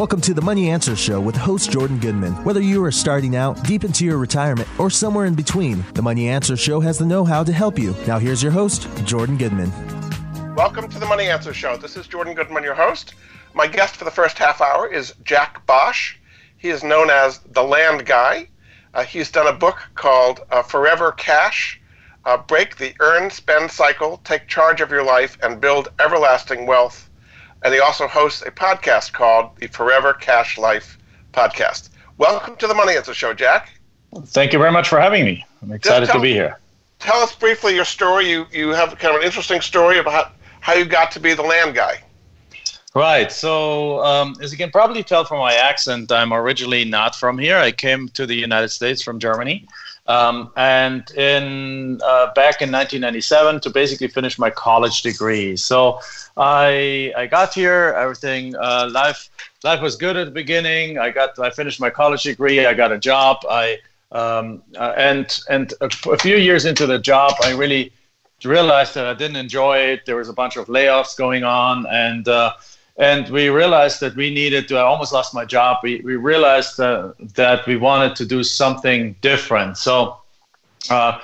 Welcome to the Money Answers Show with host Jordan Goodman. Whether you are starting out, deep into your retirement, or somewhere in between, the Money Answers Show has the know how to help you. Now, here's your host, Jordan Goodman. Welcome to the Money Answers Show. This is Jordan Goodman, your host. My guest for the first half hour is Jack Bosch. He is known as the Land Guy. Uh, he's done a book called uh, Forever Cash uh, Break the Earn Spend Cycle, Take Charge of Your Life, and Build Everlasting Wealth and he also hosts a podcast called the Forever Cash Life Podcast. Welcome to the Money Answers Show, Jack. Thank you very much for having me. I'm excited tell, to be here. Tell us briefly your story. You you have kind of an interesting story about how you got to be the land guy. Right. So, um, as you can probably tell from my accent, I'm originally not from here. I came to the United States from Germany. Um, and in uh, back in 1997 to basically finish my college degree. So I I got here. Everything uh, life life was good at the beginning. I got I finished my college degree. I got a job. I um, uh, and and a, a, few years into the job, I really realized that I didn't enjoy it. There was a bunch of layoffs going on, and uh, and we realized that we needed to. I almost lost my job. We we realized that we wanted to do something different. So uh,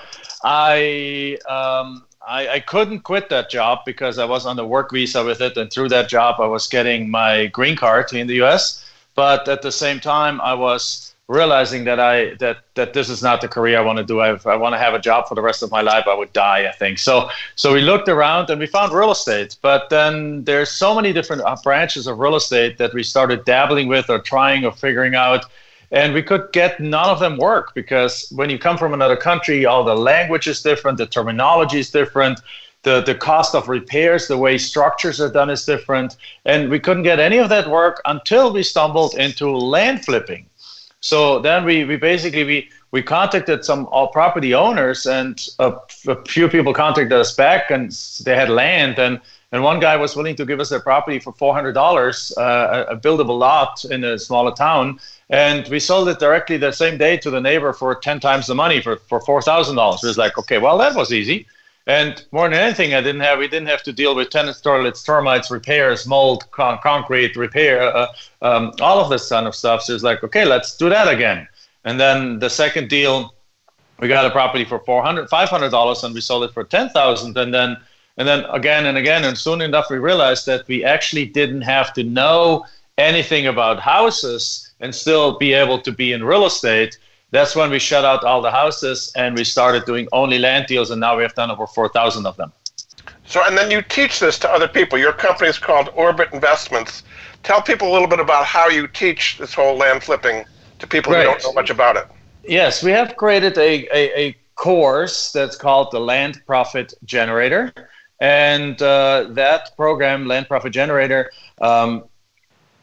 I. Um, I, I couldn't quit that job because I was on the work visa with it, and through that job, I was getting my green card in the U.S. But at the same time, I was realizing that I that that this is not the career I want to do. I, I want to have a job for the rest of my life. I would die, I think. So so we looked around and we found real estate. But then there's so many different uh, branches of real estate that we started dabbling with or trying or figuring out and we could get none of them work because when you come from another country all the language is different the terminology is different the, the cost of repairs the way structures are done is different and we couldn't get any of that work until we stumbled into land flipping so then we, we basically we, we contacted some all property owners and a, a few people contacted us back and they had land and and one guy was willing to give us their property for $400 uh, a buildable lot in a smaller town. And we sold it directly the same day to the neighbor for 10 times the money for, for $4000 it was like okay well that was easy and more than anything i didn't have we didn't have to deal with tenants toilets termites repairs mold con- concrete repair uh, um, all of this kind of stuff. So it's like okay let's do that again. And then the second deal we got a property for 400 $500 and we sold it for 10000 and then and then again and again and soon enough we realized that we actually didn't have to know anything about houses and still be able to be in real estate. That's when we shut out all the houses and we started doing only land deals, and now we have done over 4,000 of them. So, and then you teach this to other people. Your company is called Orbit Investments. Tell people a little bit about how you teach this whole land flipping to people right. who don't know much about it. Yes, we have created a, a, a course that's called the Land Profit Generator. And uh, that program, Land Profit Generator, um,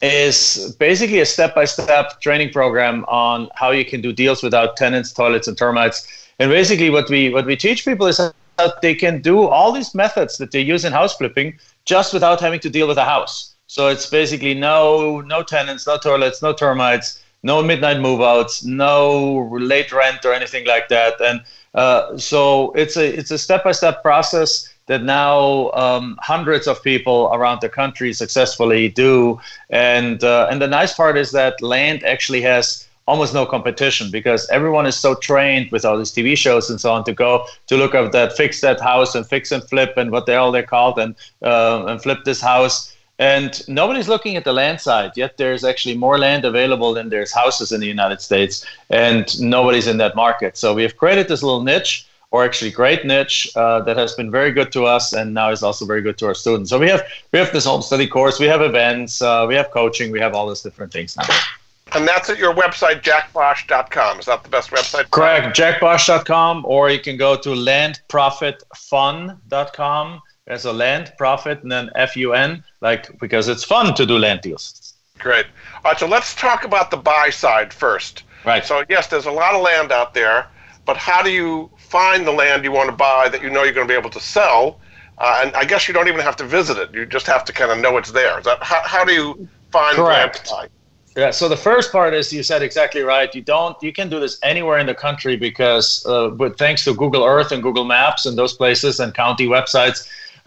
is basically a step-by-step training program on how you can do deals without tenants, toilets, and termites. And basically, what we what we teach people is that they can do all these methods that they use in house flipping just without having to deal with a house. So it's basically no no tenants, no toilets, no termites, no midnight move-outs, no late rent or anything like that. And uh, so it's a it's a step-by-step process that now um, hundreds of people around the country successfully do. And uh, and the nice part is that land actually has almost no competition because everyone is so trained with all these TV shows and so on to go to look at that, fix that house and fix and flip and what they all they're called and uh, and flip this house. And nobody's looking at the land side yet. There's actually more land available than there's houses in the United States, and nobody's in that market. So we have created this little niche or actually great niche uh, that has been very good to us and now is also very good to our students. So we have we have this home study course, we have events, uh, we have coaching, we have all these different things now. And that's at your website, jackbosch.com. Is that the best website? Correct, jackbosch.com, or you can go to landprofitfun.com. There's a land profit and then F U N, like because it's fun to do land deals. Great. All right, so let's talk about the buy side first. Right. So yes, there's a lot of land out there, but how do you find the land you want to buy that you know you're going to be able to sell. Uh, and I guess you don't even have to visit it. You just have to kind of know it's there. Is that, how, how do you find Correct. land Yeah, so the first part is you said exactly right. You don't you can do this anywhere in the country because uh, with thanks to Google Earth and Google Maps and those places and county websites,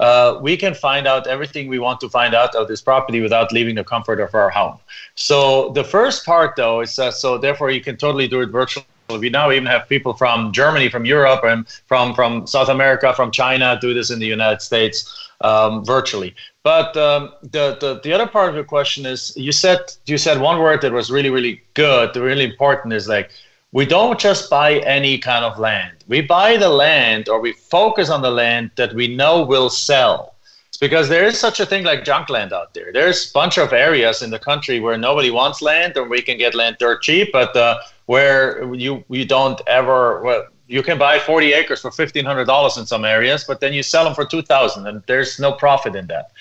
uh, we can find out everything we want to find out of this property without leaving the comfort of our home. So the first part, though, is uh, so therefore you can totally do it virtually. We now even have people from Germany, from Europe, and from from South America, from China do this in the United States um, virtually. But um, the, the the other part of your question is you said you said one word that was really really good, really important is like we don't just buy any kind of land. We buy the land or we focus on the land that we know will sell. It's because there is such a thing like junk land out there. There's a bunch of areas in the country where nobody wants land and we can get land dirt cheap, but uh, where you you don't ever well, you can buy 40 acres for $1500 in some areas but then you sell them for 2000 and there's no profit in that.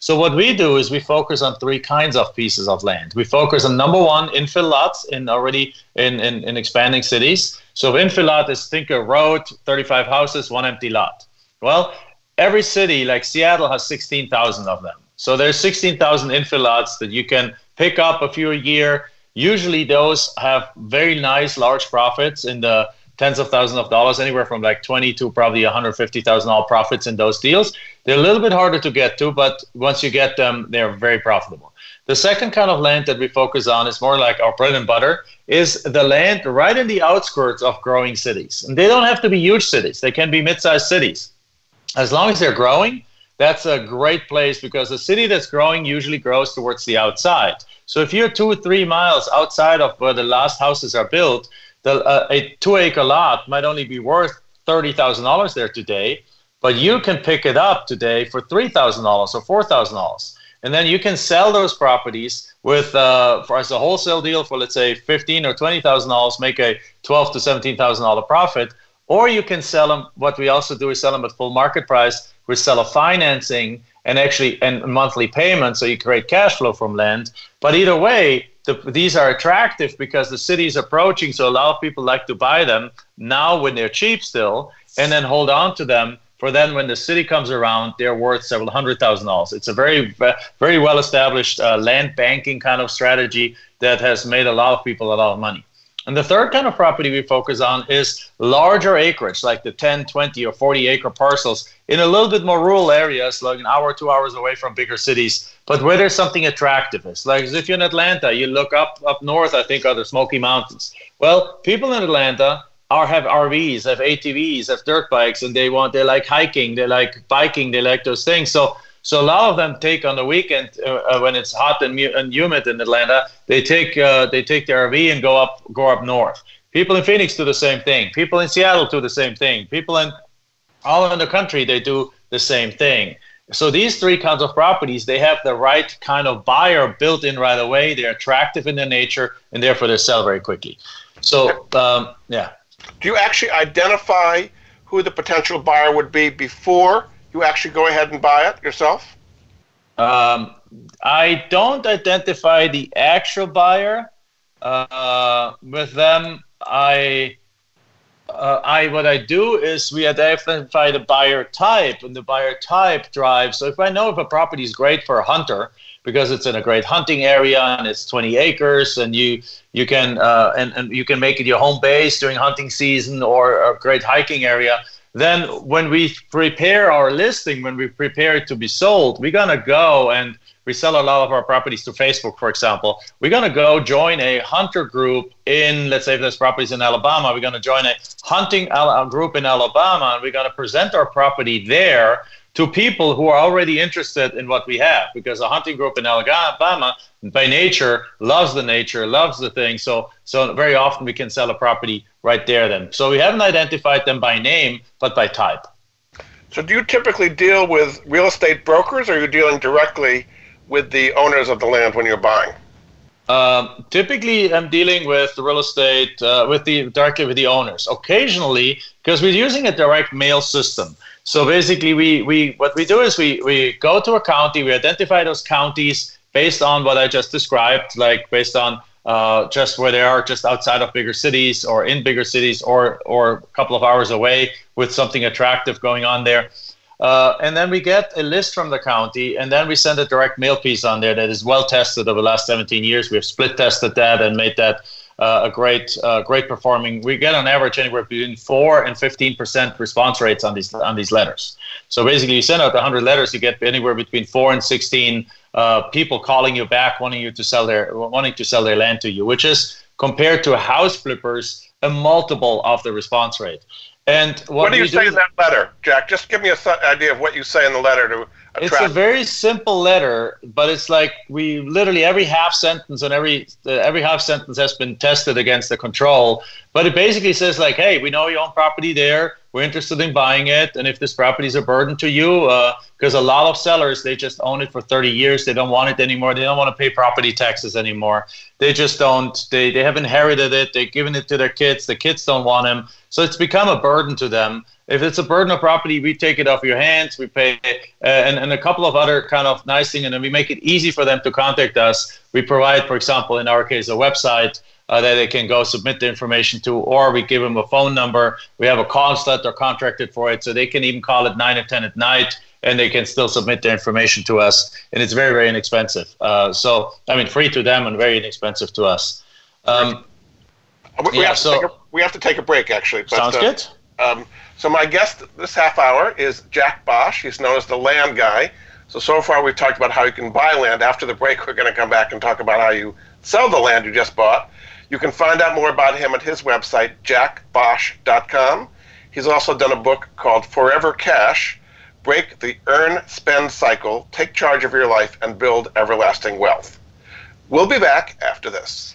So what we do is we focus on three kinds of pieces of land. We focus on number one infill lots in already in, in, in expanding cities. So infill lot is think a road 35 houses one empty lot. Well every city like seattle has 16000 of them so there's 16000 infill lots that you can pick up a few a year usually those have very nice large profits in the tens of thousands of dollars, anywhere from like 20 to probably 150,000 all profits in those deals. They're a little bit harder to get to, but once you get them, they're very profitable. The second kind of land that we focus on is more like our bread and butter, is the land right in the outskirts of growing cities. And they don't have to be huge cities, they can be mid sized cities. As long as they're growing, that's a great place because a city that's growing usually grows towards the outside. So if you're two or three miles outside of where the last houses are built, the, uh, a two acre lot might only be worth $30,000 there today, but you can pick it up today for $3,000 or $4,000. And then you can sell those properties with, uh, for as a wholesale deal for let's say fifteen or twenty thousand dollars, make a twelve to seventeen thousand dollar profit, or you can sell them. What we also do is sell them at full market price. We sell a financing and actually and monthly payments, so you create cash flow from land. But either way, the, these are attractive because the city is approaching, so a lot of people like to buy them now when they're cheap still, and then hold on to them for then when the city comes around, they're worth several hundred thousand dollars. It's a very, very well established uh, land banking kind of strategy that has made a lot of people a lot of money. And the third kind of property we focus on is larger acreage, like the 10, 20, or 40 acre parcels in a little bit more rural areas, like an hour, two hours away from bigger cities, but where there's something attractive. It's like if you're in Atlanta, you look up up north, I think, are the Smoky Mountains. Well, people in Atlanta are have RVs, have ATVs, have dirt bikes, and they want they like hiking, they like biking, they like those things. So so a lot of them take on the weekend uh, uh, when it's hot and, and, humid in Atlanta. They take uh, they take their RV and go up go up north. People in Phoenix do the same thing. People in Seattle do the same thing. People in all in the country they do the same thing. So these three kinds of properties they have the right kind of buyer built in right away. They're attractive in their nature and therefore they sell very quickly. So um, yeah. Do you actually identify who the potential buyer would be before? You actually go ahead and buy it yourself? Um, I don't identify the actual buyer. Uh, with them, I, uh, I what I do is we identify the buyer type, and the buyer type drives. So if I know if a property is great for a hunter because it's in a great hunting area and it's 20 acres, and you you can uh, and, and you can make it your home base during hunting season or a great hiking area then when we prepare our listing, when we prepare it to be sold, we're going to go and we sell a lot of our properties to Facebook, for example. We're going to go join a hunter group in, let's say, if there's properties in Alabama, we're going to join a hunting group in Alabama and we're going to present our property there to people who are already interested in what we have because a hunting group in Alabama by nature loves the nature loves the thing so so very often we can sell a property right there then. So we haven't identified them by name but by type. So do you typically deal with real estate brokers or are you dealing directly with the owners of the land when you're buying? Um, typically, I'm dealing with the real estate uh, with the directly with the owners. Occasionally, because we're using a direct mail system, so basically, we, we what we do is we, we go to a county, we identify those counties based on what I just described, like based on uh, just where they are, just outside of bigger cities or in bigger cities or or a couple of hours away with something attractive going on there. Uh, and then we get a list from the county, and then we send a direct mail piece on there that is well tested over the last 17 years. We have split tested that and made that uh, a great, uh, great performing. We get on average anywhere between four and fifteen percent response rates on these on these letters. So basically, you send out 100 letters, you get anywhere between four and 16 uh, people calling you back, wanting you to sell their wanting to sell their land to you, which is compared to house flippers a multiple of the response rate. And what, what do you say do in that letter, Jack? Just give me an idea of what you say in the letter to attract. it's a very simple letter, but it's like we literally every half sentence and every uh, every half sentence has been tested against the control. But it basically says like, hey, we know you own property there. We're interested in buying it, and if this property is a burden to you, because uh, a lot of sellers they just own it for 30 years, they don't want it anymore. They don't want to pay property taxes anymore. They just don't. They they have inherited it. They've given it to their kids. The kids don't want them, so it's become a burden to them if it's a burden of property, we take it off your hands. We pay, uh, and, and a couple of other kind of nice things, and then we make it easy for them to contact us. We provide, for example, in our case, a website uh, that they can go submit the information to, or we give them a phone number. We have a call slot; they're contracted for it, so they can even call at nine or ten at night, and they can still submit their information to us, and it's very, very inexpensive. Uh, so, I mean, free to them and very inexpensive to us. Um, we, yeah, have so, a, we have to take a break, actually. But, sounds uh, good. Um, so my guest this half hour is Jack Bosch. He's known as the land guy. So so far we've talked about how you can buy land. After the break, we're going to come back and talk about how you sell the land you just bought. You can find out more about him at his website, jackbosch.com. He's also done a book called Forever Cash Break the Earn Spend Cycle, Take Charge of Your Life, and Build Everlasting Wealth. We'll be back after this.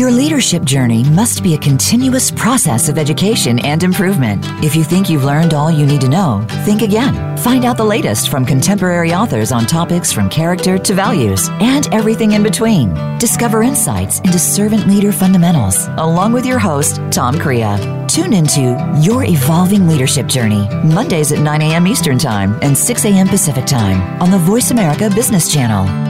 Your leadership journey must be a continuous process of education and improvement. If you think you've learned all you need to know, think again. Find out the latest from contemporary authors on topics from character to values and everything in between. Discover insights into servant leader fundamentals along with your host, Tom Crea. Tune into Your Evolving Leadership Journey, Mondays at 9 a.m. Eastern Time and 6 a.m. Pacific Time on the Voice America Business Channel.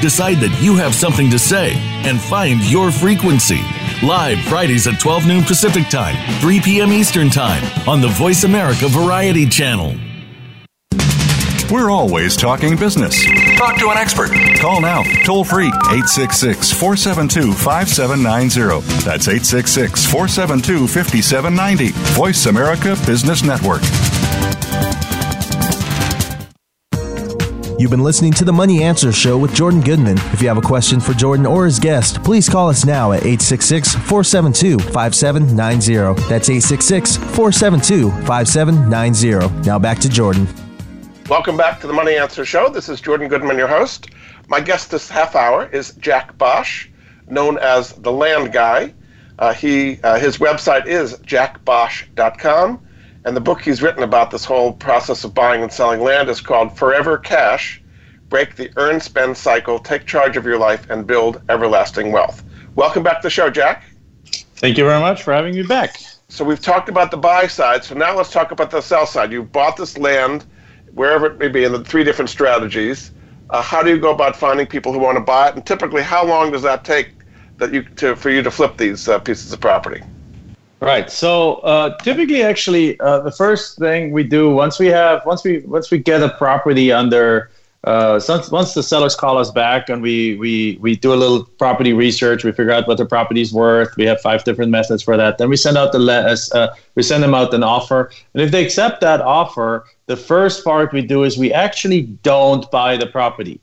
decide that you have something to say, and find your frequency. Live Fridays at 12 noon Pacific Time, 3 p.m. Eastern Time on the Voice America Variety Channel. We're always talking business. Talk to an expert. Call now, toll free, 866 472 5790. That's 866 472 5790. Voice America Business Network. You've been listening to the Money Answers Show with Jordan Goodman. If you have a question for Jordan or his guest, please call us now at 866 472 5790. That's 866 472 5790. Now back to Jordan. Welcome back to the Money Answers Show. This is Jordan Goodman, your host. My guest this half hour is Jack Bosch, known as the Land Guy. Uh, he uh, his website is jackbosch.com, and the book he's written about this whole process of buying and selling land is called Forever Cash: Break the Earn Spend Cycle, Take Charge of Your Life, and Build Everlasting Wealth. Welcome back to the show, Jack. Thank you very much for having me back. So we've talked about the buy side. So now let's talk about the sell side. You bought this land wherever it may be, in the three different strategies. Uh, how do you go about finding people who want to buy it, and typically, how long does that take that you to for you to flip these uh, pieces of property? Right. So uh, typically, actually, uh, the first thing we do once we have once we once we get a property under uh, once, the sellers call us back and we, we we do a little property research, we figure out what the property is worth. We have five different methods for that. Then we send out the let us uh, we send them out an offer, and if they accept that offer, the first part we do is we actually don't buy the property.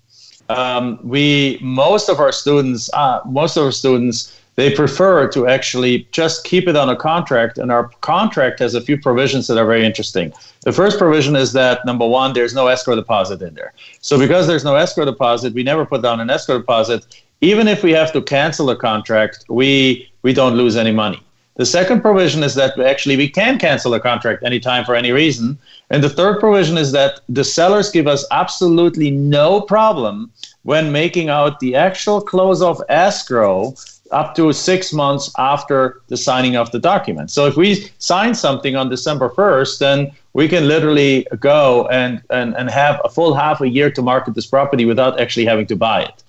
Um, we most of our students uh, most of our students they prefer to actually just keep it on a contract. And our contract has a few provisions that are very interesting. The first provision is that number one, there's no escrow deposit in there. So because there's no escrow deposit, we never put down an escrow deposit. Even if we have to cancel a contract, we we don't lose any money. The second provision is that actually we can cancel a contract anytime for any reason. And the third provision is that the sellers give us absolutely no problem when making out the actual close of escrow up to six months after the signing of the document. So if we sign something on December 1st, then we can literally go and, and, and have a full half a year to market this property without actually having to buy it.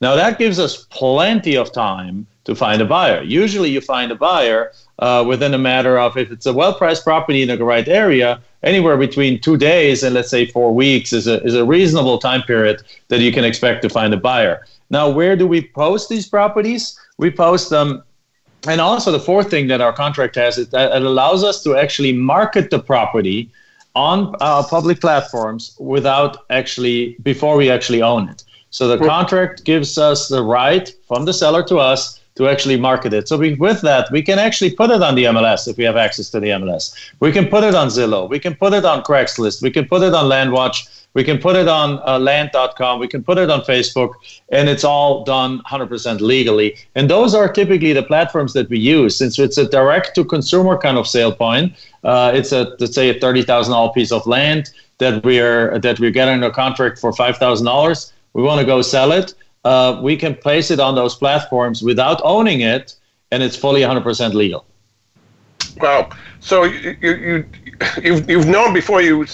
Now, that gives us plenty of time to find a buyer. Usually, you find a buyer uh, within a matter of, if it's a well priced property in the right area, anywhere between two days and let's say four weeks is a, is a reasonable time period that you can expect to find a buyer. Now, where do we post these properties? We post them. And also, the fourth thing that our contract has is that it allows us to actually market the property on uh, public platforms without actually, before we actually own it. So the contract gives us the right from the seller to us to actually market it. So we, with that, we can actually put it on the MLS if we have access to the MLS. We can put it on Zillow. We can put it on Craigslist. We can put it on LandWatch. We can put it on uh, land.com. We can put it on Facebook, and it's all done 100% legally. And those are typically the platforms that we use since it's a direct to consumer kind of sale point. Uh, it's a, let's say, a $30,000 piece of land that we're, that we're getting a contract for $5,000. We want to go sell it. Uh, we can place it on those platforms without owning it, and it's fully 100% legal. Wow. So you, you, you, you've, you've known before you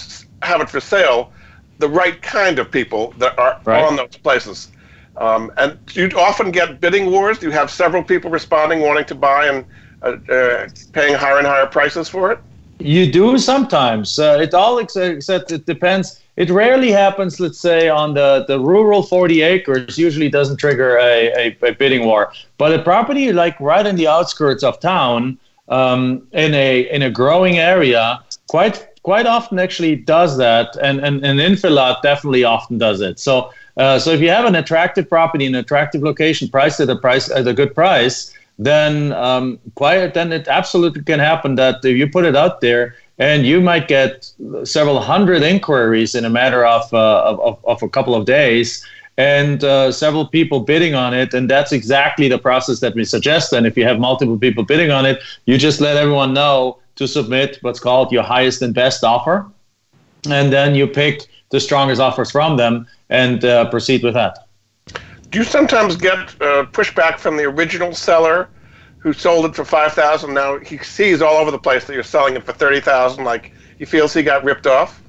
have it for sale the right kind of people that are right. on those places. Um, and you often get bidding wars. Do you have several people responding, wanting to buy and uh, uh, paying higher and higher prices for it? You do sometimes. Uh, it all except it depends. It rarely happens. Let's say on the, the rural 40 acres, usually doesn't trigger a, a, a bidding war. But a property like right in the outskirts of town, um, in a in a growing area, quite quite often actually does that, and and, and infill lot definitely often does it. So uh, so if you have an attractive property in an attractive location, priced at a price at a good price, then um, quite then it absolutely can happen that if you put it out there and you might get several hundred inquiries in a matter of uh, of, of a couple of days and uh, several people bidding on it. And that's exactly the process that we suggest. And if you have multiple people bidding on it, you just let everyone know to submit what's called your highest and best offer. And then you pick the strongest offers from them and uh, proceed with that. Do you sometimes get uh, pushback from the original seller who sold it for 5000 Now he sees all over the place that you're selling it for 30000 like he feels he got ripped off?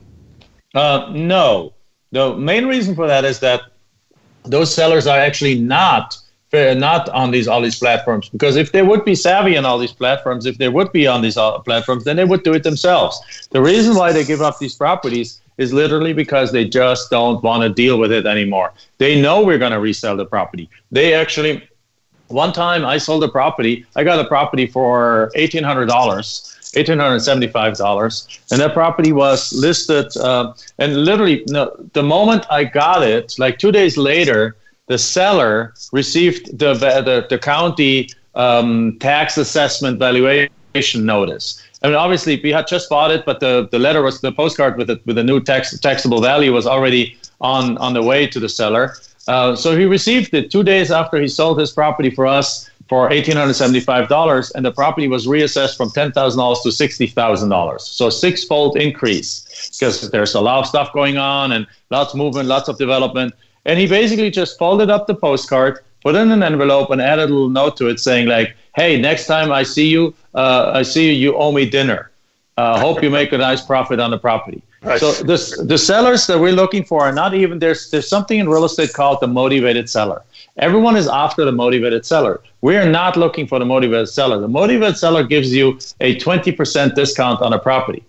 Uh, no. The main reason for that is that those sellers are actually not not on these all these platforms because if they would be savvy on all these platforms if they would be on these uh, platforms then they would do it themselves the reason why they give up these properties is literally because they just don't want to deal with it anymore they know we're going to resell the property they actually one time i sold a property i got a property for $1800 $1,875. And that property was listed. Uh, and literally, no, the moment I got it, like two days later, the seller received the the, the county um, tax assessment valuation notice. I mean, obviously, we had just bought it, but the, the letter was the postcard with it with the new tax taxable value was already on on the way to the seller. Uh, so he received it two days after he sold his property for us for $1,875, and the property was reassessed from $10,000 to $60,000. So six-fold increase because there's a lot of stuff going on and lots of movement, lots of development. And he basically just folded up the postcard, put in an envelope, and add a little note to it saying like, "Hey, next time I see you, uh, I see you, you owe me dinner. Uh, hope you make a nice profit on the property." So the the sellers that we're looking for are not even there's there's something in real estate called the motivated seller, Everyone is after the motivated seller. We are not looking for the motivated seller. The motivated seller gives you a 20% discount on a property.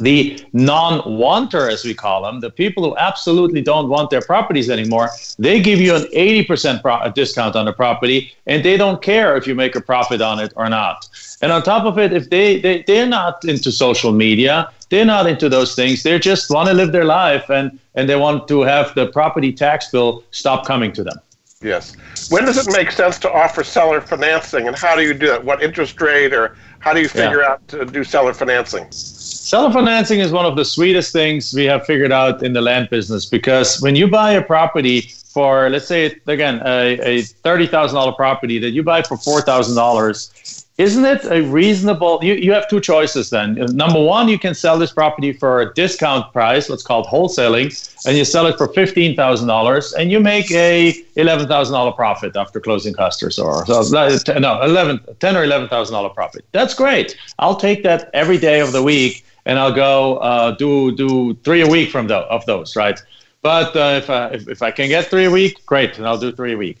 The non wanter, as we call them, the people who absolutely don't want their properties anymore, they give you an 80% pro- uh, discount on the property and they don't care if you make a profit on it or not. And on top of it, if they, they, they're not into social media, they're not into those things, they just want to live their life and, and they want to have the property tax bill stop coming to them. Yes. When does it make sense to offer seller financing and how do you do it? What interest rate or how do you figure yeah. out to do seller financing? Seller financing is one of the sweetest things we have figured out in the land business because when you buy a property for, let's say, again, a, a $30,000 property that you buy for $4,000, isn't it a reasonable you, you have two choices then. Number one you can sell this property for a discount price what's called wholesaling and you sell it for $15000 and you make a $11000 profit after closing costs or so. No 11 10 or $11000 profit. That's great. I'll take that every day of the week and i'll go uh, do do three a week from the, of those right? But uh, if, I, if, if i can get three a week great and i'll do three a week.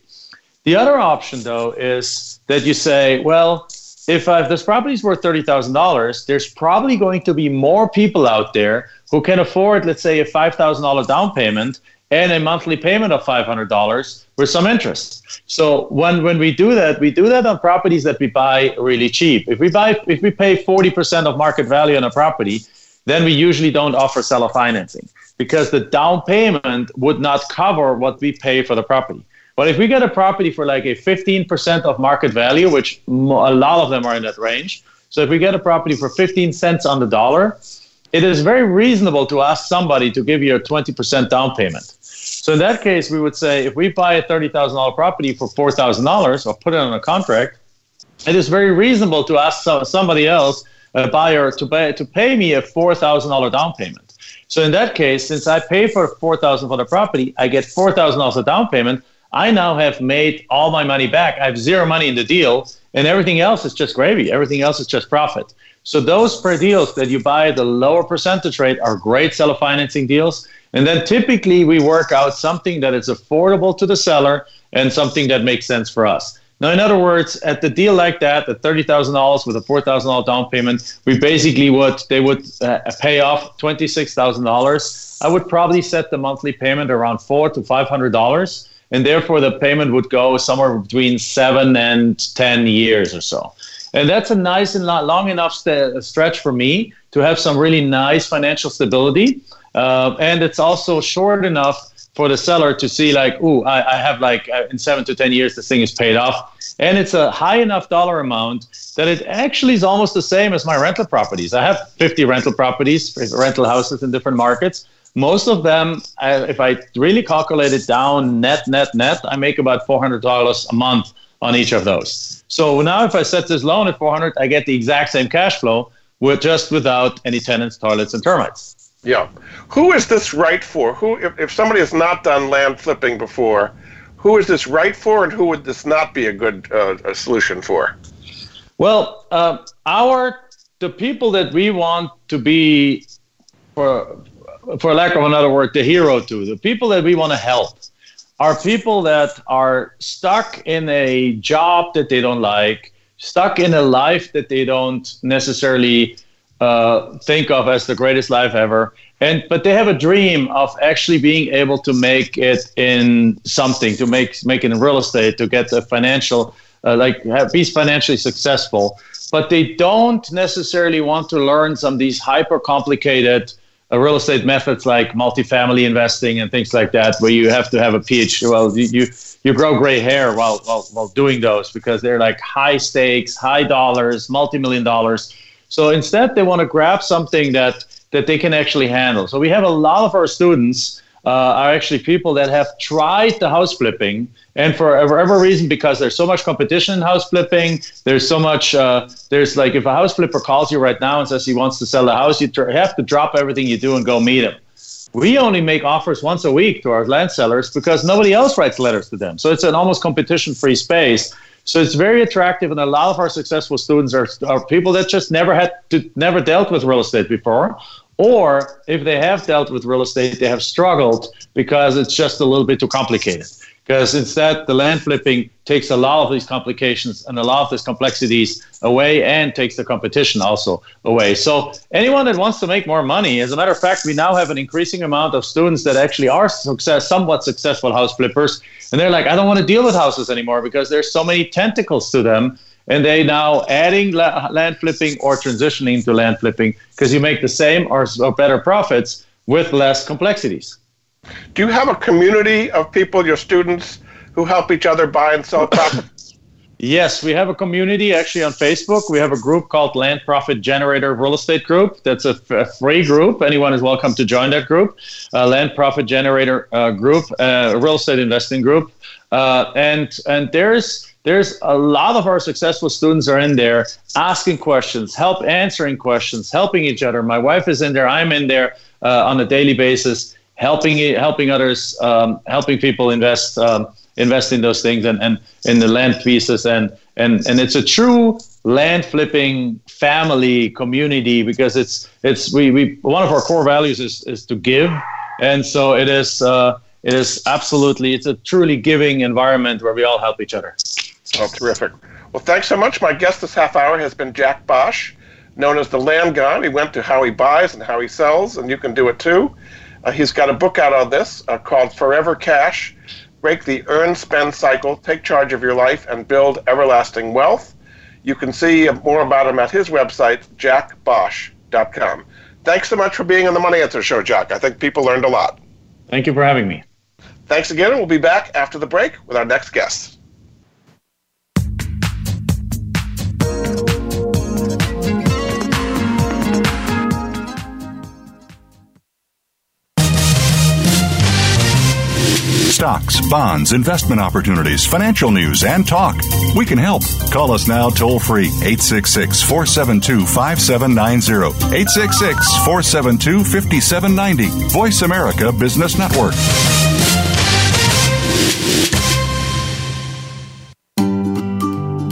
The other option though is that you say well if, uh, if this property is worth $30,000, there's probably going to be more people out there who can afford, let's say, a $5,000 down payment and a monthly payment of $500 with some interest. So when, when we do that, we do that on properties that we buy really cheap. If we buy, if we pay 40% of market value on a property, then we usually don't offer seller financing because the down payment would not cover what we pay for the property. But if we get a property for like a 15% of market value, which a lot of them are in that range, so if we get a property for 15 cents on the dollar, it is very reasonable to ask somebody to give you a 20% down payment. So in that case, we would say if we buy a $30,000 property for $4,000 or put it on a contract, it is very reasonable to ask somebody else, a buyer, to pay, to pay me a $4,000 down payment. So in that case, since I pay for $4,000 for the property, I get $4,000 a down payment. I now have made all my money back. I have zero money in the deal, and everything else is just gravy. Everything else is just profit. So those per deals that you buy at the lower percentage rate are great seller financing deals. And then typically we work out something that is affordable to the seller and something that makes sense for us. Now, in other words, at the deal like that, at thirty thousand dollars with a four thousand dollar down payment, we basically would they would uh, pay off twenty six thousand dollars. I would probably set the monthly payment around four to five hundred dollars and therefore the payment would go somewhere between seven and 10 years or so. And that's a nice and long enough st- stretch for me to have some really nice financial stability. Uh, and it's also short enough for the seller to see like, ooh, I, I have like uh, in seven to 10 years, this thing is paid off. And it's a high enough dollar amount that it actually is almost the same as my rental properties. I have 50 rental properties, rental houses in different markets most of them, if I really calculate it down net, net, net, I make about $400 a month on each of those. So now if I set this loan at 400, I get the exact same cash flow with just without any tenants, toilets, and termites. Yeah. Who is this right for? Who, if, if somebody has not done land flipping before, who is this right for, and who would this not be a good uh, a solution for? Well, uh, our the people that we want to be for for lack of another word, the hero to. The people that we want to help are people that are stuck in a job that they don't like, stuck in a life that they don't necessarily uh, think of as the greatest life ever. And but they have a dream of actually being able to make it in something, to make make it in real estate, to get a financial, uh, like have, be financially successful. But they don't necessarily want to learn some of these hyper complicated real estate methods like multifamily investing and things like that, where you have to have a PhD. Well, you, you you grow gray hair while, while while doing those because they're like high stakes, high dollars, multi-million dollars. So instead, they want to grab something that that they can actually handle. So we have a lot of our students uh, are actually people that have tried the house flipping, and for whatever reason, because there's so much competition in house flipping, there's so much. Uh, there's like if a house flipper calls you right now and says he wants to sell the house, you tr- have to drop everything you do and go meet him. We only make offers once a week to our land sellers because nobody else writes letters to them. So it's an almost competition-free space. So it's very attractive, and a lot of our successful students are, are people that just never had to, never dealt with real estate before, or if they have dealt with real estate, they have struggled because it's just a little bit too complicated. Because instead the land flipping takes a lot of these complications and a lot of these complexities away and takes the competition also away. So anyone that wants to make more money, as a matter of fact, we now have an increasing amount of students that actually are success, somewhat successful house flippers, and they're like, I don't want to deal with houses anymore because there's so many tentacles to them. And they now adding la- land flipping or transitioning to land flipping because you make the same or, or better profits with less complexities. Do you have a community of people, your students, who help each other buy and sell property? Yes, we have a community actually on Facebook. We have a group called Land Profit Generator Real Estate Group. That's a, f- a free group. Anyone is welcome to join that group. Uh, Land Profit Generator uh, Group, uh, real estate investing group, uh, and and there's there's a lot of our successful students are in there asking questions, help answering questions, helping each other. My wife is in there. I'm in there uh, on a daily basis helping helping others, um, helping people invest um, invest in those things and, and in the land pieces and and and it's a true land flipping family community because it's it's we, we one of our core values is is to give and so it is uh, it is absolutely it's a truly giving environment where we all help each other. Oh, terrific! Well, thanks so much. My guest this half hour has been Jack Bosch, known as the Land Guy. He went to how he buys and how he sells, and you can do it too. Uh, he's got a book out on this uh, called Forever Cash Break the Earn Spend Cycle, Take Charge of Your Life, and Build Everlasting Wealth. You can see more about him at his website, jackbosch.com. Thanks so much for being on the Money Answers Show, Jack. I think people learned a lot. Thank you for having me. Thanks again, and we'll be back after the break with our next guest. Stocks, bonds, investment opportunities, financial news, and talk. We can help. Call us now toll free 866 472 5790. 866 472 5790. Voice America Business Network.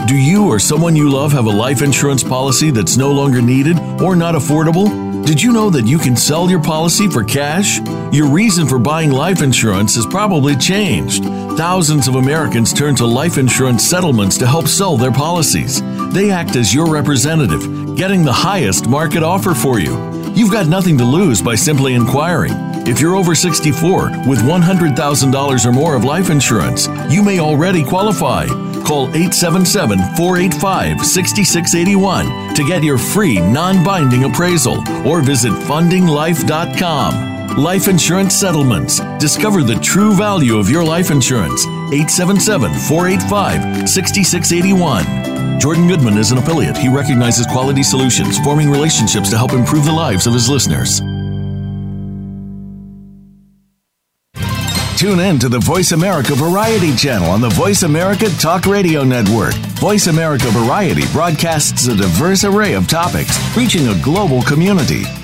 Do you or someone you love have a life insurance policy that's no longer needed or not affordable? Did you know that you can sell your policy for cash? Your reason for buying life insurance has probably changed. Thousands of Americans turn to life insurance settlements to help sell their policies. They act as your representative, getting the highest market offer for you. You've got nothing to lose by simply inquiring. If you're over 64 with $100,000 or more of life insurance, you may already qualify. Call 877 485 6681 to get your free non binding appraisal or visit fundinglife.com. Life Insurance Settlements. Discover the true value of your life insurance. 877 485 6681. Jordan Goodman is an affiliate. He recognizes quality solutions, forming relationships to help improve the lives of his listeners. Tune in to the Voice America Variety channel on the Voice America Talk Radio Network. Voice America Variety broadcasts a diverse array of topics, reaching a global community.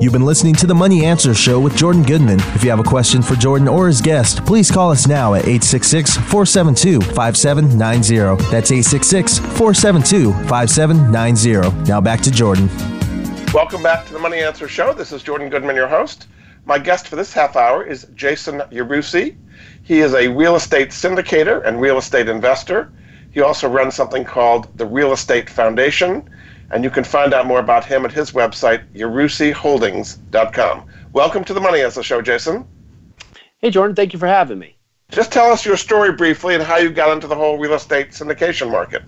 You've been listening to the Money Answers Show with Jordan Goodman. If you have a question for Jordan or his guest, please call us now at 866 472 5790. That's 866 472 5790. Now back to Jordan. Welcome back to the Money Answers Show. This is Jordan Goodman, your host. My guest for this half hour is Jason Yarusi. He is a real estate syndicator and real estate investor. He also runs something called the Real Estate Foundation and you can find out more about him at his website, yarusiholdings.com. Welcome to the Money Answers Show, Jason. Hey, Jordan, thank you for having me. Just tell us your story briefly and how you got into the whole real estate syndication market.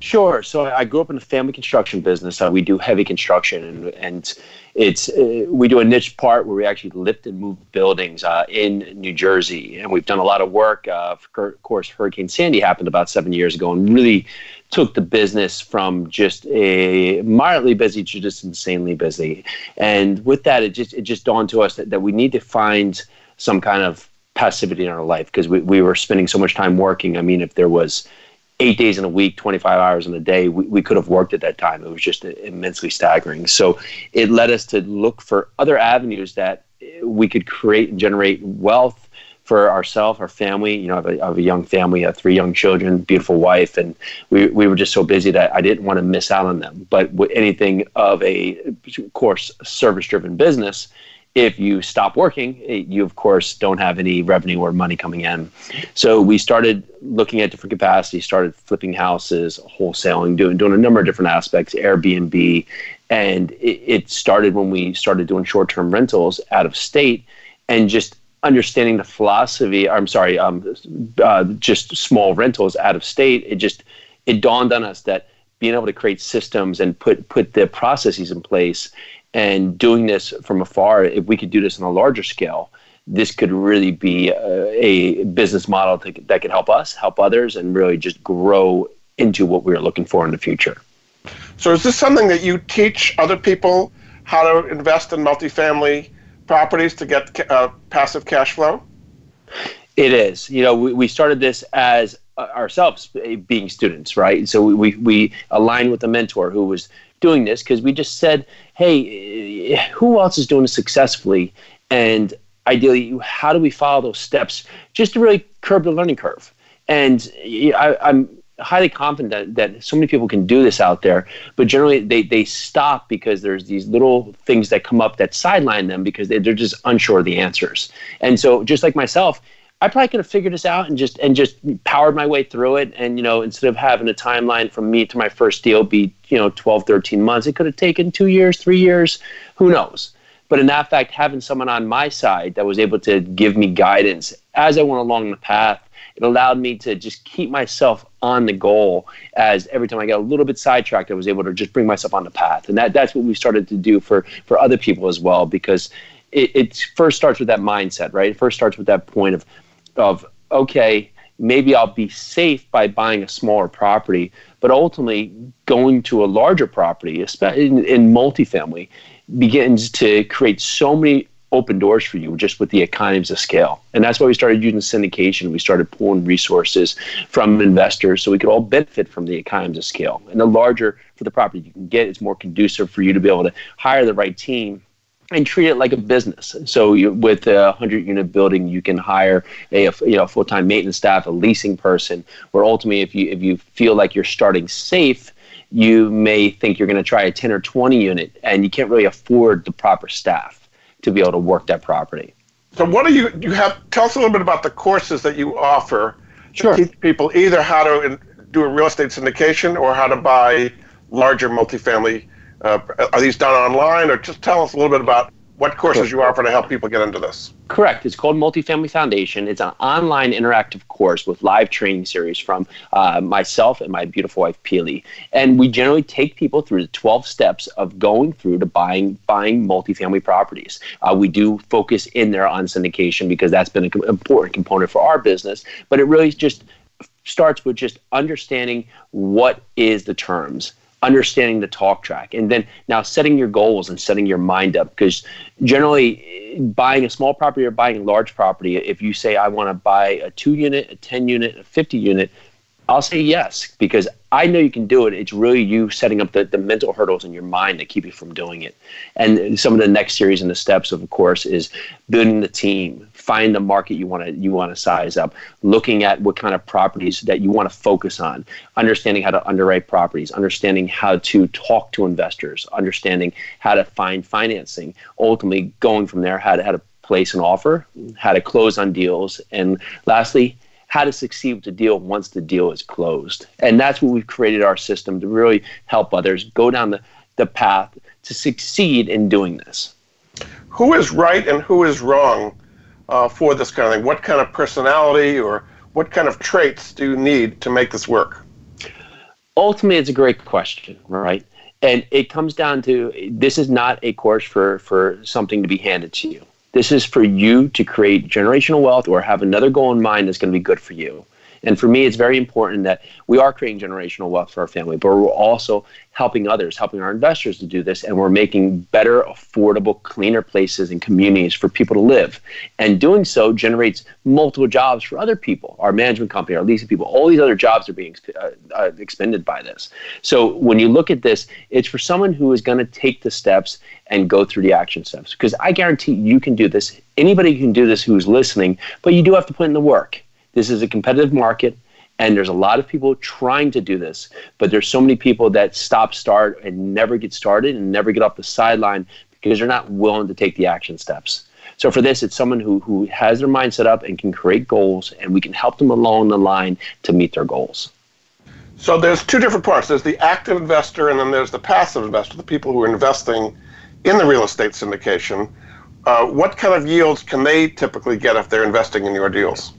Sure. So I grew up in a family construction business. Uh, we do heavy construction, and, and it's uh, we do a niche part where we actually lift and move buildings uh, in New Jersey, and we've done a lot of work. Uh, of course, Hurricane Sandy happened about seven years ago, and really took the business from just a mildly busy to just insanely busy. And with that, it just it just dawned to us that, that we need to find some kind of passivity in our life because we, we were spending so much time working. I mean, if there was eight days in a week, 25 hours in a day, we, we could have worked at that time. It was just immensely staggering. So it led us to look for other avenues that we could create and generate wealth for ourselves, our family. You know, I have, a, I have a young family, have three young children, beautiful wife, and we, we were just so busy that I didn't want to miss out on them. But with anything of a, of course, service driven business, if you stop working, you of course don't have any revenue or money coming in. So we started looking at different capacities, started flipping houses, wholesaling, doing doing a number of different aspects, Airbnb, and it started when we started doing short term rentals out of state, and just understanding the philosophy. I'm sorry, um, uh, just small rentals out of state. It just it dawned on us that being able to create systems and put put the processes in place and doing this from afar, if we could do this on a larger scale, this could really be a, a business model to, that could help us, help others, and really just grow into what we're looking for in the future. So, is this something that you teach other people how to invest in multifamily properties to get uh, passive cash flow? It is. You know, we, we started this as uh, ourselves uh, being students, right? So we, we, we aligned with a mentor who was doing this because we just said, hey, who else is doing this successfully? And ideally, how do we follow those steps just to really curb the learning curve? And I, am highly confident that, that so many people can do this out there, but generally they, they stop because there's these little things that come up that sideline them because they, they're just unsure of the answers. And so, just like myself, I probably could have figured this out and just and just powered my way through it. And you know, instead of having a timeline from me to my first deal be you know 12, 13 months, it could have taken two years, three years, who knows. But in that fact, having someone on my side that was able to give me guidance as I went along the path, it allowed me to just keep myself on the goal. As every time I got a little bit sidetracked, I was able to just bring myself on the path, and that that's what we started to do for for other people as well because. It, it first starts with that mindset, right? It first starts with that point of of okay, maybe I'll be safe by buying a smaller property, but ultimately going to a larger property, especially in, in multifamily, begins to create so many open doors for you just with the economies of scale. And that's why we started using syndication. We started pulling resources from investors so we could all benefit from the economies of scale. And the larger for the property you can get, it's more conducive for you to be able to hire the right team and treat it like a business. So you, with a 100 unit building, you can hire a, you know full time maintenance staff, a leasing person. Where ultimately, if you if you feel like you're starting safe, you may think you're going to try a 10 or 20 unit, and you can't really afford the proper staff to be able to work that property. So, what do you you have? Tell us a little bit about the courses that you offer. Sure. To teach people either how to do a real estate syndication or how to buy larger multifamily uh, are these done online, or just tell us a little bit about what courses you offer to help people get into this? Correct. It's called Multifamily Foundation. It's an online interactive course with live training series from uh, myself and my beautiful wife Pili. And we generally take people through the 12 steps of going through to buying buying multifamily properties. Uh, we do focus in there on syndication because that's been an important component for our business. But it really just starts with just understanding what is the terms understanding the talk track and then now setting your goals and setting your mind up because generally buying a small property or buying a large property if you say i want to buy a 2 unit a 10 unit a 50 unit i'll say yes because I know you can do it. It's really you setting up the, the mental hurdles in your mind that keep you from doing it. And some of the next series and the steps, of course, is building the team, find the market you want to you want to size up, looking at what kind of properties that you want to focus on, understanding how to underwrite properties, understanding how to talk to investors, understanding how to find financing, ultimately going from there, how to how to place an offer, how to close on deals, and lastly, how to succeed with the deal once the deal is closed. And that's what we've created our system to really help others go down the, the path to succeed in doing this. Who is right and who is wrong uh, for this kind of thing? What kind of personality or what kind of traits do you need to make this work? Ultimately, it's a great question, right? And it comes down to this is not a course for, for something to be handed to you. This is for you to create generational wealth or have another goal in mind that's going to be good for you. And for me, it's very important that we are creating generational wealth for our family, but we're also helping others, helping our investors to do this, and we're making better, affordable, cleaner places and communities for people to live. And doing so generates multiple jobs for other people, our management company, our leasing people, all these other jobs are being uh, uh, expended by this. So when you look at this, it's for someone who is going to take the steps and go through the action steps. Because I guarantee you can do this. Anybody can do this who's listening, but you do have to put in the work. This is a competitive market and there's a lot of people trying to do this but there's so many people that stop start and never get started and never get off the sideline because they're not willing to take the action steps. So for this it's someone who, who has their mind set up and can create goals and we can help them along the line to meet their goals. So there's two different parts. There's the active investor and then there's the passive investor the people who are investing in the real estate syndication. Uh, what kind of yields can they typically get if they're investing in your deals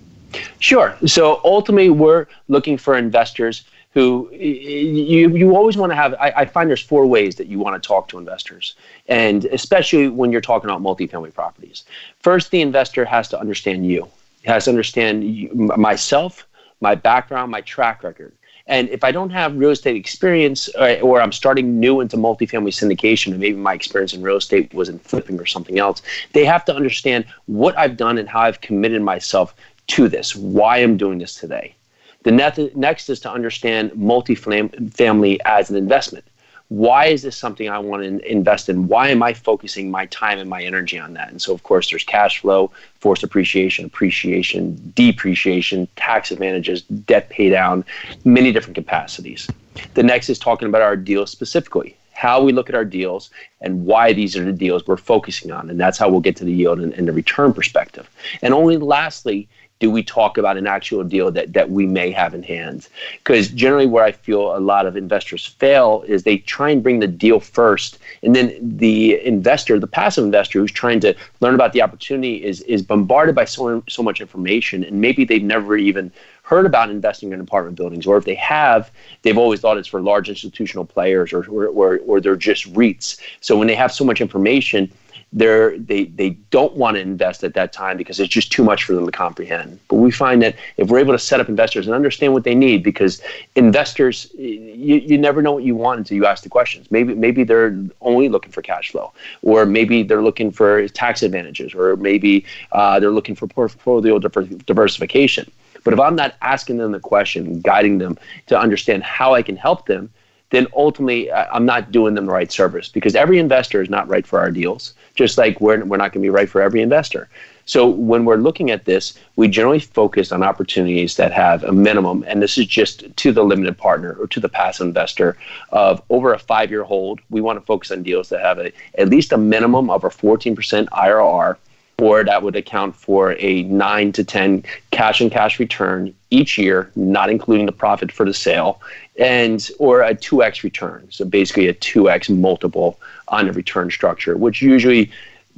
Sure. So ultimately, we're looking for investors who you you always want to have. I, I, find there's four ways that you want to talk to investors, and especially when you're talking about multifamily properties. First, the investor has to understand you. He has to understand you, myself, my background, my track record. And if I don't have real estate experience or, uh, or, I'm starting new into multifamily syndication and maybe my experience in real estate was in flipping or something else, they have to understand what I've done and how I've committed myself to this, why I'm doing this today. The next is to understand multifamily as an investment. Why is this something I want to invest in? Why am I focusing my time and my energy on that? And so, of course, there's cash flow, forced appreciation, appreciation, depreciation, tax advantages, debt pay down, many different capacities. The next is talking about our deals specifically how we look at our deals and why these are the deals we're focusing on. And that's how we'll get to the yield and, and, the return perspective. And only lastly do we talk about an actual deal that, that we may have in hand? Because generally, where I feel a lot of investors fail is they try and bring the deal first, and then the investor, the passive investor who's trying to learn about the opportunity, is is bombarded by so so much information, and maybe they've never even heard about investing in apartment buildings, or if they have, they've always thought it's for large institutional players, or or, or, or they're just REITs. So when they have so much information they're they they don't want to invest at that time because it's just too much for them to comprehend. But we find that if we're able to set up investors and understand what they need, because investors you, you never know what you want until you ask the questions. Maybe maybe they're only looking for cash flow, or maybe they're looking for tax advantages, or maybe uh, they're looking for portfolio diversification. But if I'm not asking them the question, guiding them to understand how I can help them, then ultimately I'm not doing them the right service because every investor is not right for our deals, just like we're, we're not going to be right for every investor. So when we're looking at this, we generally focus on opportunities that have a minimum, and this is just to the limited partner or to the passive investor of over a five year hold. We want to focus on deals that have a, at least a minimum of a 14% IRR or that would account for a 9 to 10 cash and cash return each year not including the profit for the sale and or a 2x return. So basically a 2x multiple on the return structure which usually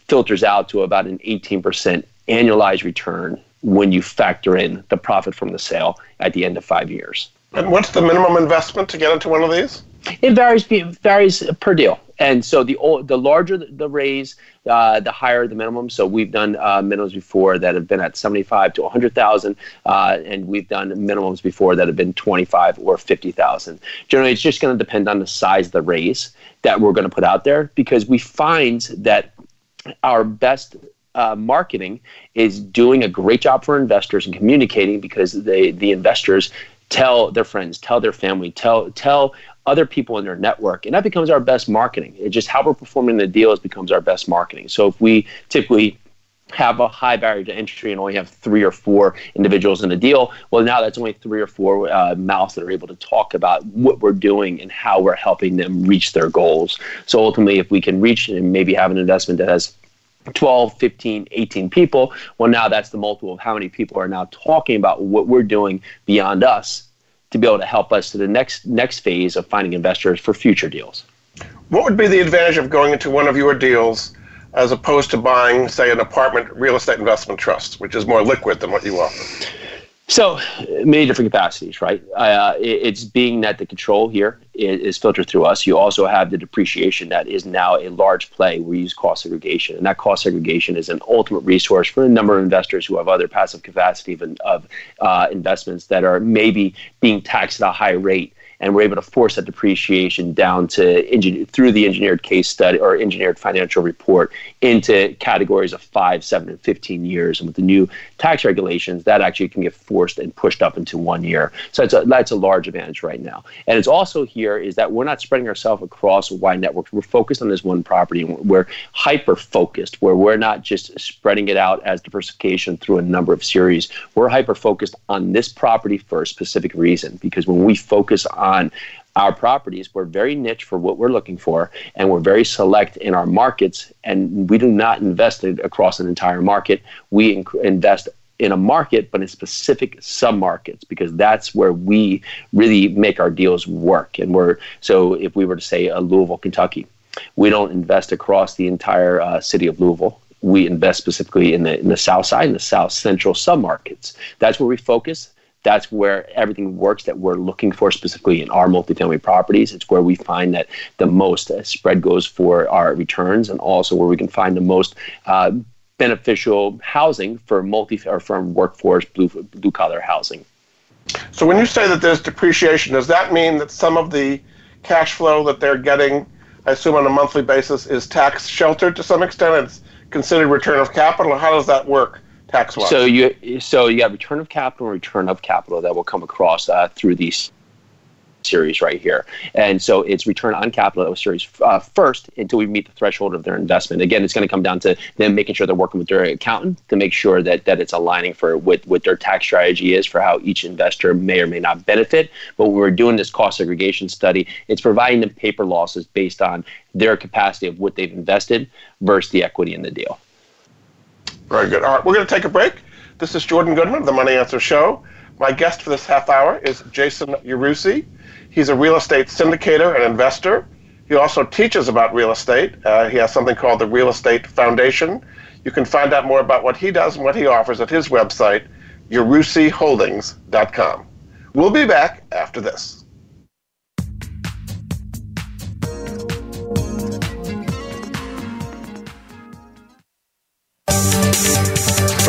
filters out to about an 18% annualized return when you factor in the profit from the sale at the end of 5 years. And what's the minimum investment to get into one of these it varies varies per deal and so the the larger the raise, uh, the higher the minimum. So we've done uh, minimums before that have been at seventy five to one hundred thousand, uh, and we've done minimums before that have been twenty five or fifty thousand. Generally, it's just going to depend on the size of the raise that we're going to put out there because we find that our best uh, marketing is doing a great job for investors and communicating because they the investors tell their friends, tell their family, tell tell other people in their network, and that becomes our best marketing. It just how we're performing the deals becomes our best marketing. So if we typically have a high barrier to entry and only have three or four individuals in a deal, well, now that's only three or four uh, mouths that are able to talk about what we're doing and how we're helping them reach their goals. So ultimately, if we can reach and maybe have an investment that has 12, 15, 18 people, well, now that's the multiple of how many people are now talking about what we're doing beyond us to be able to help us to the next next phase of finding investors for future deals. What would be the advantage of going into one of your deals as opposed to buying, say, an apartment real estate investment trust, which is more liquid than what you offer? So many different capacities, right? Uh, it's being that the control here is, is, filtered through us. You also have the depreciation that is now a large play. We use cost segregation, and that cost segregation is an ultimate resource for a number of investors who have other passive capacity of, of uh, investments that are maybe being taxed at a high rate and we're able to force that depreciation down to engineer, through the engineered case study or engineered financial report into categories of five, seven, and 15 years. And with the new tax regulations, that actually can get forced and pushed up into one year. So that's a, that's a large advantage right now. And it's also here is that we're not spreading ourselves across wide networks. We're focused on this one property. And we're hyper focused, where we're not just spreading it out as diversification through a number of series. We're hyper focused on this property for a specific reason. Because when we focus on on our properties. We're very niche for what we're looking for, and we're very select in our markets. And we do not invest across an entire market. We inc- invest in a market, but in specific submarkets because that's where we really make our deals work. And we're so if we were to say a Louisville, Kentucky, we don't invest across the entire uh, city of Louisville. We invest specifically in the in the south side, in the south central submarkets. That's where we focus that's where everything works that we're looking for specifically in our multifamily properties. It's where we find that the most spread goes for our returns and also where we can find the most uh, beneficial housing for multi or for workforce blue blue collar housing. So when you say that there's depreciation, does that mean that some of the cash flow that they're getting, I assume on a monthly basis, is tax sheltered to some extent? It's considered return of capital. How does that work? Tax wise? So you so you have return of capital and return of capital that will come across uh, through these series right here. And so it's return on capital that was series uh, first until we meet the threshold of their investment. Again, it's going to come down to them making sure they're working with their accountant to make sure that that it's aligning for what, what their tax strategy is for how each investor may or may not benefit. But when we're doing this cost segregation study, it's providing them paper losses based on their capacity of what they've invested versus the equity in the deal. Very good. All right, we're going to take a break. This is Jordan Goodman of the Money Answers Show. My guest for this half hour is Jason Yarusi. He's a real estate syndicator and investor. He also teaches about real estate. Uh, he has something called the Real Estate Foundation. You can find out more about what he does and what he offers at his website, yarusiholdings.com. We'll be back after this.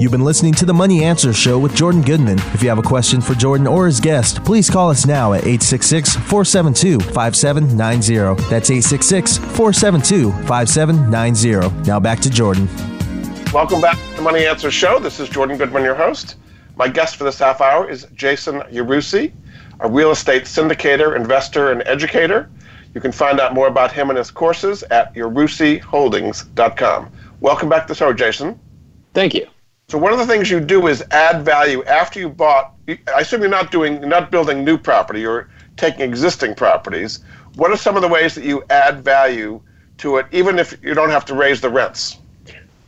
You've been listening to the Money Answers Show with Jordan Goodman. If you have a question for Jordan or his guest, please call us now at 866 472 5790. That's 866 472 5790. Now back to Jordan. Welcome back to the Money Answers Show. This is Jordan Goodman, your host. My guest for this half hour is Jason Yarusi, a real estate syndicator, investor, and educator. You can find out more about him and his courses at yarusiholdings.com. Welcome back to the show, Jason. Thank you. So one of the things you do is add value after you bought. I assume you're not doing, you're not building new property. You're taking existing properties. What are some of the ways that you add value to it, even if you don't have to raise the rents?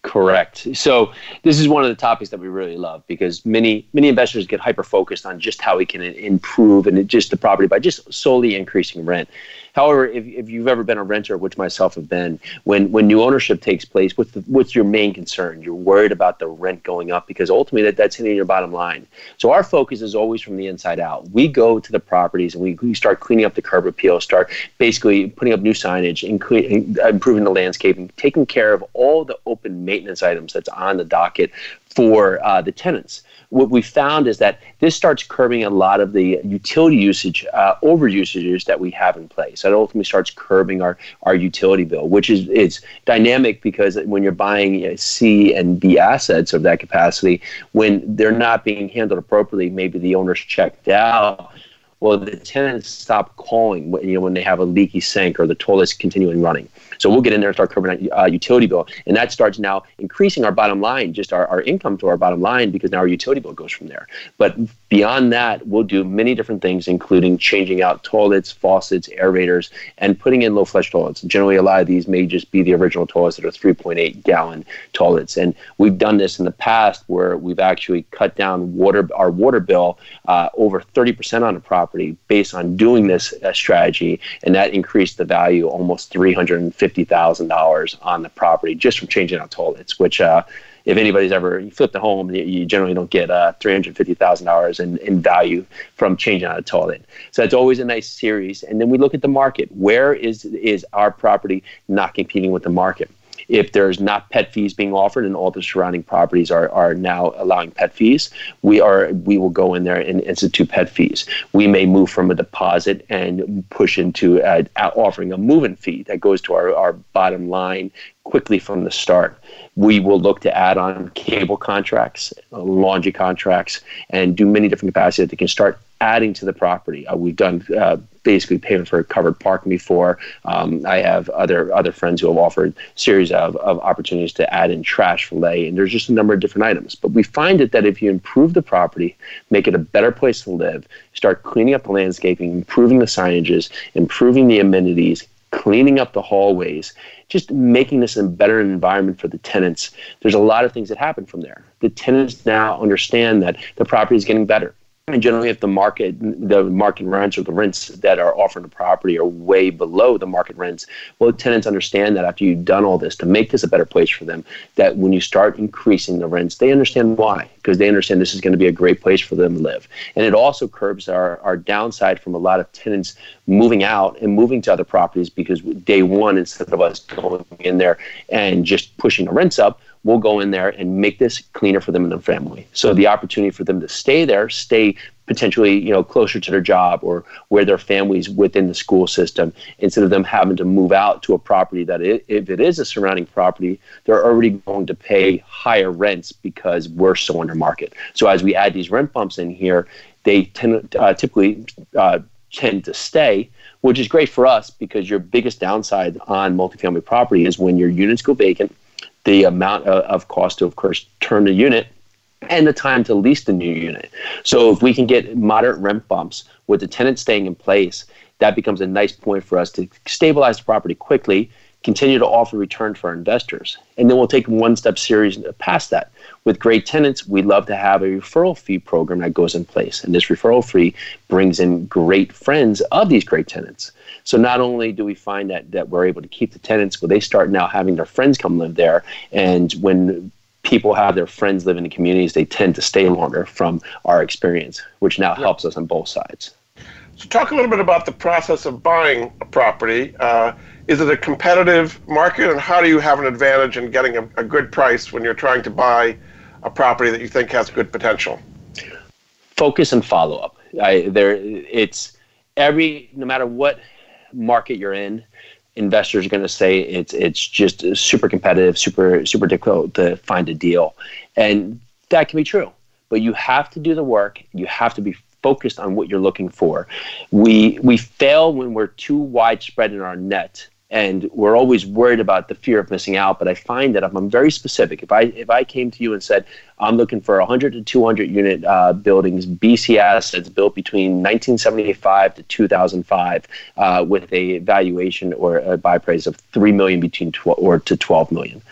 Correct. So this is one of the topics that we really love because many many investors get hyper focused on just how we can improve and just the property by just solely increasing rent. However, if, if you've ever been a renter, which myself have been, when when new ownership takes place, what's the, what's your main concern? You're worried about the rent going up because ultimately that, that's hitting your bottom line. So our focus is always from the inside out. We go to the properties and we, we start cleaning up the curb appeal, start basically putting up new signage, including improving the landscaping, taking care of all the open maintenance items that's on the docket for uh, the tenants. What we found is that this starts curbing a lot of the utility usage, uh, over usages that we have in place. It ultimately starts curbing our, our utility bill, which is it's dynamic because when you're buying you know, C and B assets of that capacity, when they're not being handled appropriately, maybe the owner's checked out well, the tenants stop calling when, you know, when they have a leaky sink or the toilet's continuing running. So we'll get in there and start covering our uh, utility bill. And that starts now increasing our bottom line, just our, our income to our bottom line, because now our utility bill goes from there. But beyond that, we'll do many different things, including changing out toilets, faucets, aerators, and putting in low flush toilets. Generally, a lot of these may just be the original toilets that are 3.8 gallon toilets. And we've done this in the past where we've actually cut down water our water bill uh, over 30% on a property based on doing this uh, strategy. And that increased the value almost 350 fifty thousand dollars on the property just from changing out toilets. Which, uh, if anybody's ever flipped a home, you generally don't get uh, three hundred fifty thousand dollars in in value from changing out a toilet. So that's always a nice series. And then we look at the market. Where is is our property not competing with the market? If there's not pet fees being offered and all the surrounding properties are, are now allowing pet fees, we are we will go in there and institute pet fees. We may move from a deposit and push into uh, offering a move-in fee that goes to our, our bottom line quickly from the start. We will look to add on cable contracts, laundry contracts, and do many different capacities that can start adding to the property. Uh, we've done uh, basically payment for covered parking before. Um, I have other other friends who have offered series of, of opportunities to add in trash valet, and there's just a number of different items. But we find it that if you improve the property, make it a better place to live, start cleaning up the landscaping, improving the signages, improving the amenities, cleaning up the hallways, just making this a better environment for the tenants. There's a lot of things that happen from there. The tenants now understand that the property is getting better and generally, if the market, the market rents or the rents that are offered the property are way below the market rents, well, tenants understand that after you've done all this to make this a better place for them, that when you start increasing the rents, they understand why, because they understand this is going to be a great place for them to live. And it also curbs our, our downside from a lot of tenants moving out and moving to other properties because day one, instead of us going in there and just pushing the rents up, we'll go in there and make this cleaner for them and their family. So the opportunity for them to stay there, stay potentially you know closer to their job or where their families within the school system instead of them having to move out to a property that it, if it is a surrounding property they're already going to pay higher rents because we're so under market so as we add these rent bumps in here they tend, uh, typically uh, tend to stay which is great for us because your biggest downside on multifamily property is when your units go vacant the amount of, cost to, of course, turn the unit and the time to lease the new unit. So if we can get moderate rent bumps with the tenant staying in place, that becomes a nice point for us to stabilize the property quickly, continue to offer return for our investors. And then we'll take one step series past that. With great tenants, we love to have a referral fee program that goes in place. And this referral fee brings in great friends of these great tenants. So not only do we find that that we're able to keep the tenants, but they start now having their friends come live there. And when people have their friends live in the communities, they tend to stay longer from our experience, which now helps us on both sides. So, talk a little bit about the process of buying a property. Uh, is it a competitive market, and how do you have an advantage in getting a, a good price when you're trying to buy a property that you think has good potential? Focus and follow up. I, there, it's every no matter what market you're in, investors are going to say it's it's just super competitive, super super difficult to find a deal, and that can be true. But you have to do the work. You have to be focused on what you're looking for. We we fail when we're too widespread in our net and we're always worried about the fear of missing out but i find that if i'm very specific if i if i came to you and said i'm looking for 100 to 200 unit uh, buildings bc assets built between 1975 to 2005 uh, with a valuation or a buy price of 3 million between 12 or to 12 million.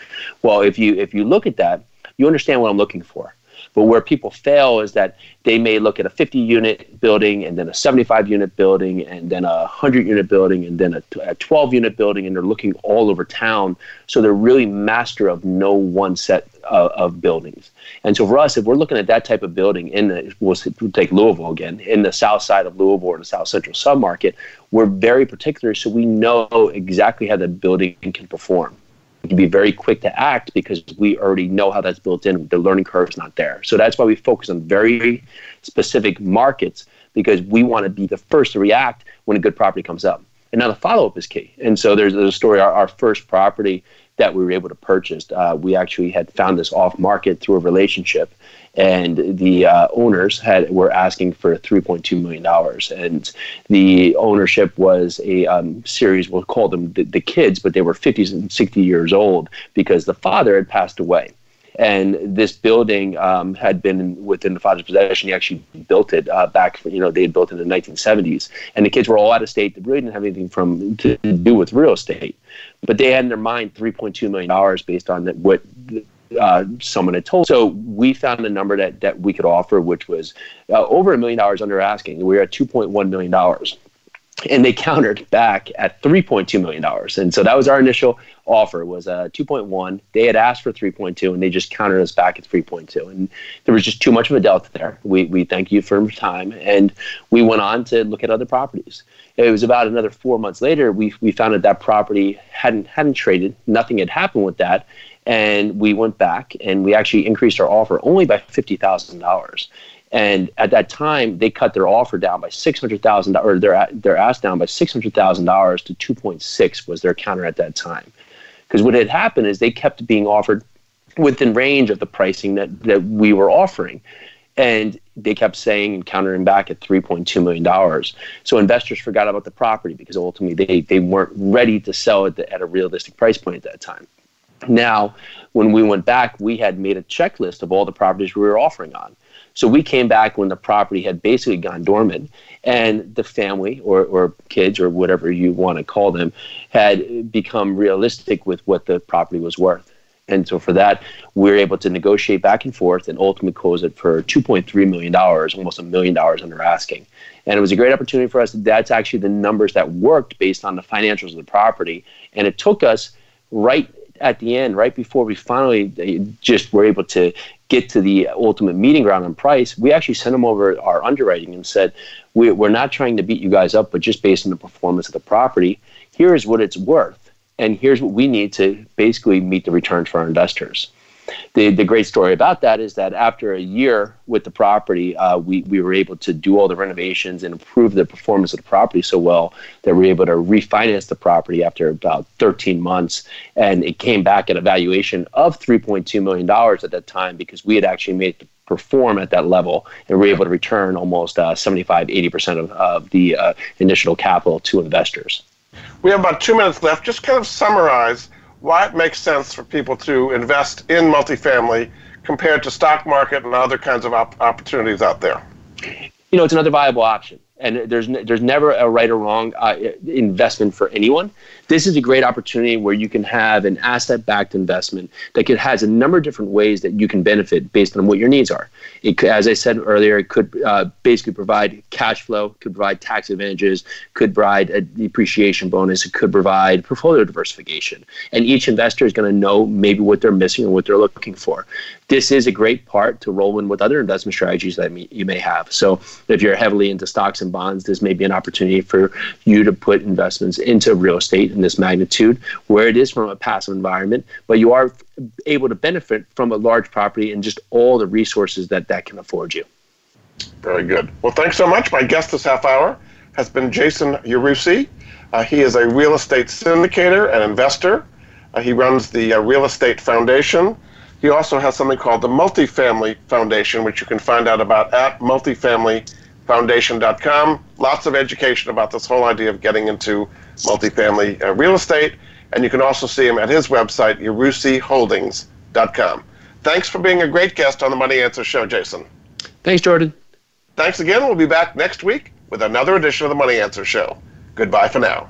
Well if you if you look at that you understand what i'm looking for But where people fail is that they may look at a 50 unit building and then a 75 unit building and then a 100 unit building and then a, a 12 unit building and they're looking all over town. So they're really master of no one set of, of buildings. And so for us, if we're looking at that type of building in the, we'll take Louisville again, in the south side of Louisville or the south central submarket, we're very particular so we know exactly how the building can perform can be very quick to act because we already know how that's built in. The learning curve is not there. So that's why we focus on very specific markets because we want to be the first to react when a good property comes up. And now the follow up is key. And so there's, there's a story. Our, our first property that we were able to purchase. Uh, we actually had found this off market through a relationship, and the uh, owners had were asking for 3.2 million dollars, and the ownership was a um, series. We'll call them the, the kids, but they were 50s and 60 years old because the father had passed away and this building um, had been within the father's possession. He actually built it uh, back, you know, they had built it in the 1970s, and the kids were all out of state. They really didn't have anything from to do with real estate, but they had in their mind 3.2 million dollars based on that what. Uh, someone had told. So we found a number that, that we could offer, which was uh, over a million dollars under asking. We were at $2.1 million and they countered back at 3.2 million dollars. And so that was our initial offer was uh, 2.1 they had asked for 3.2 and they just countered us back at 3.2 and there was just too much of a delta there. We, we thank you for your time and we went on to look at other properties. It was about another four months later we, we found that that property hadn't hadn't traded. Nothing had happened with that. And we went back and we actually increased our offer only by $50000 and at that time, they cut their offer down by six hundred thousand dollars, or their their ask down by six hundred thousand dollars to two point six was their counter at that time. Because what had happened is they kept being offered within range of the pricing that that we were offering, and they kept saying and countering back at three point two million dollars. So investors forgot about the property because ultimately they they weren't ready to sell it at a realistic price point at that time. Now, when we went back, we had made a checklist of all the properties we were offering on so we came back when the property had basically gone dormant, and the family or, or kids or whatever you want to call them had become realistic with what the property was worth. And so for that, we were able to negotiate back and forth and ultimately close it for $2.3 million, almost a million dollars under asking. And it was a great opportunity for us. That's actually the numbers that worked based on the financials of the property. And it took us right at the end, right before we finally just were able to get to the ultimate meeting ground on price, we actually sent them over our underwriting and said, we're not trying to beat you guys up, but just based on the performance of the property, here is what it's worth. And here's what we need to basically meet the returns for our investors the, the great story about that is that after a year with the property, uh, we, we were able to do all the renovations and improve the performance of the property so well that we were able to refinance the property after about 13 months. And it came back at a valuation of $3.2 million at that time because we had actually made it perform at that level and we were able to return almost uh, 75, 80% of, of the uh, initial capital to investors. We have about two minutes left. Just kind of summarize why it makes sense for people to invest in multifamily compared to stock market and other kinds of op- opportunities out there? You know, it's another viable option and there's there's never a right or wrong uh, investment for anyone. This is a great opportunity where you can have an asset-backed investment that could, has a number of different ways that you can benefit based on what your needs are. It as I said earlier, it could uh, basically provide cash flow, could provide tax advantages, could provide a depreciation bonus, it could provide portfolio diversification, and each investor is going to know maybe what they're missing and what they're looking for this is a great part to roll in with other investment strategies that you may have. So if you're heavily into stocks and bonds, this may be an opportunity for you to put investments into real estate in this magnitude, where it is from a passive environment, but you are able to benefit from a large property and just all the resources that that can afford you. Very good. Well, thanks so much. My guest this half hour has been Jason Yarusi. Uh, he is a real estate syndicator and investor. Uh, he runs the uh, Real Estate Foundation he also has something called the Multifamily Foundation, which you can find out about at multifamilyfoundation.com. Lots of education about this whole idea of getting into multifamily uh, real estate. And you can also see him at his website, yarusiholdings.com. Thanks for being a great guest on the Money Answers Show, Jason. Thanks, Jordan. Thanks again. We'll be back next week with another edition of the Money Answers Show. Goodbye for now.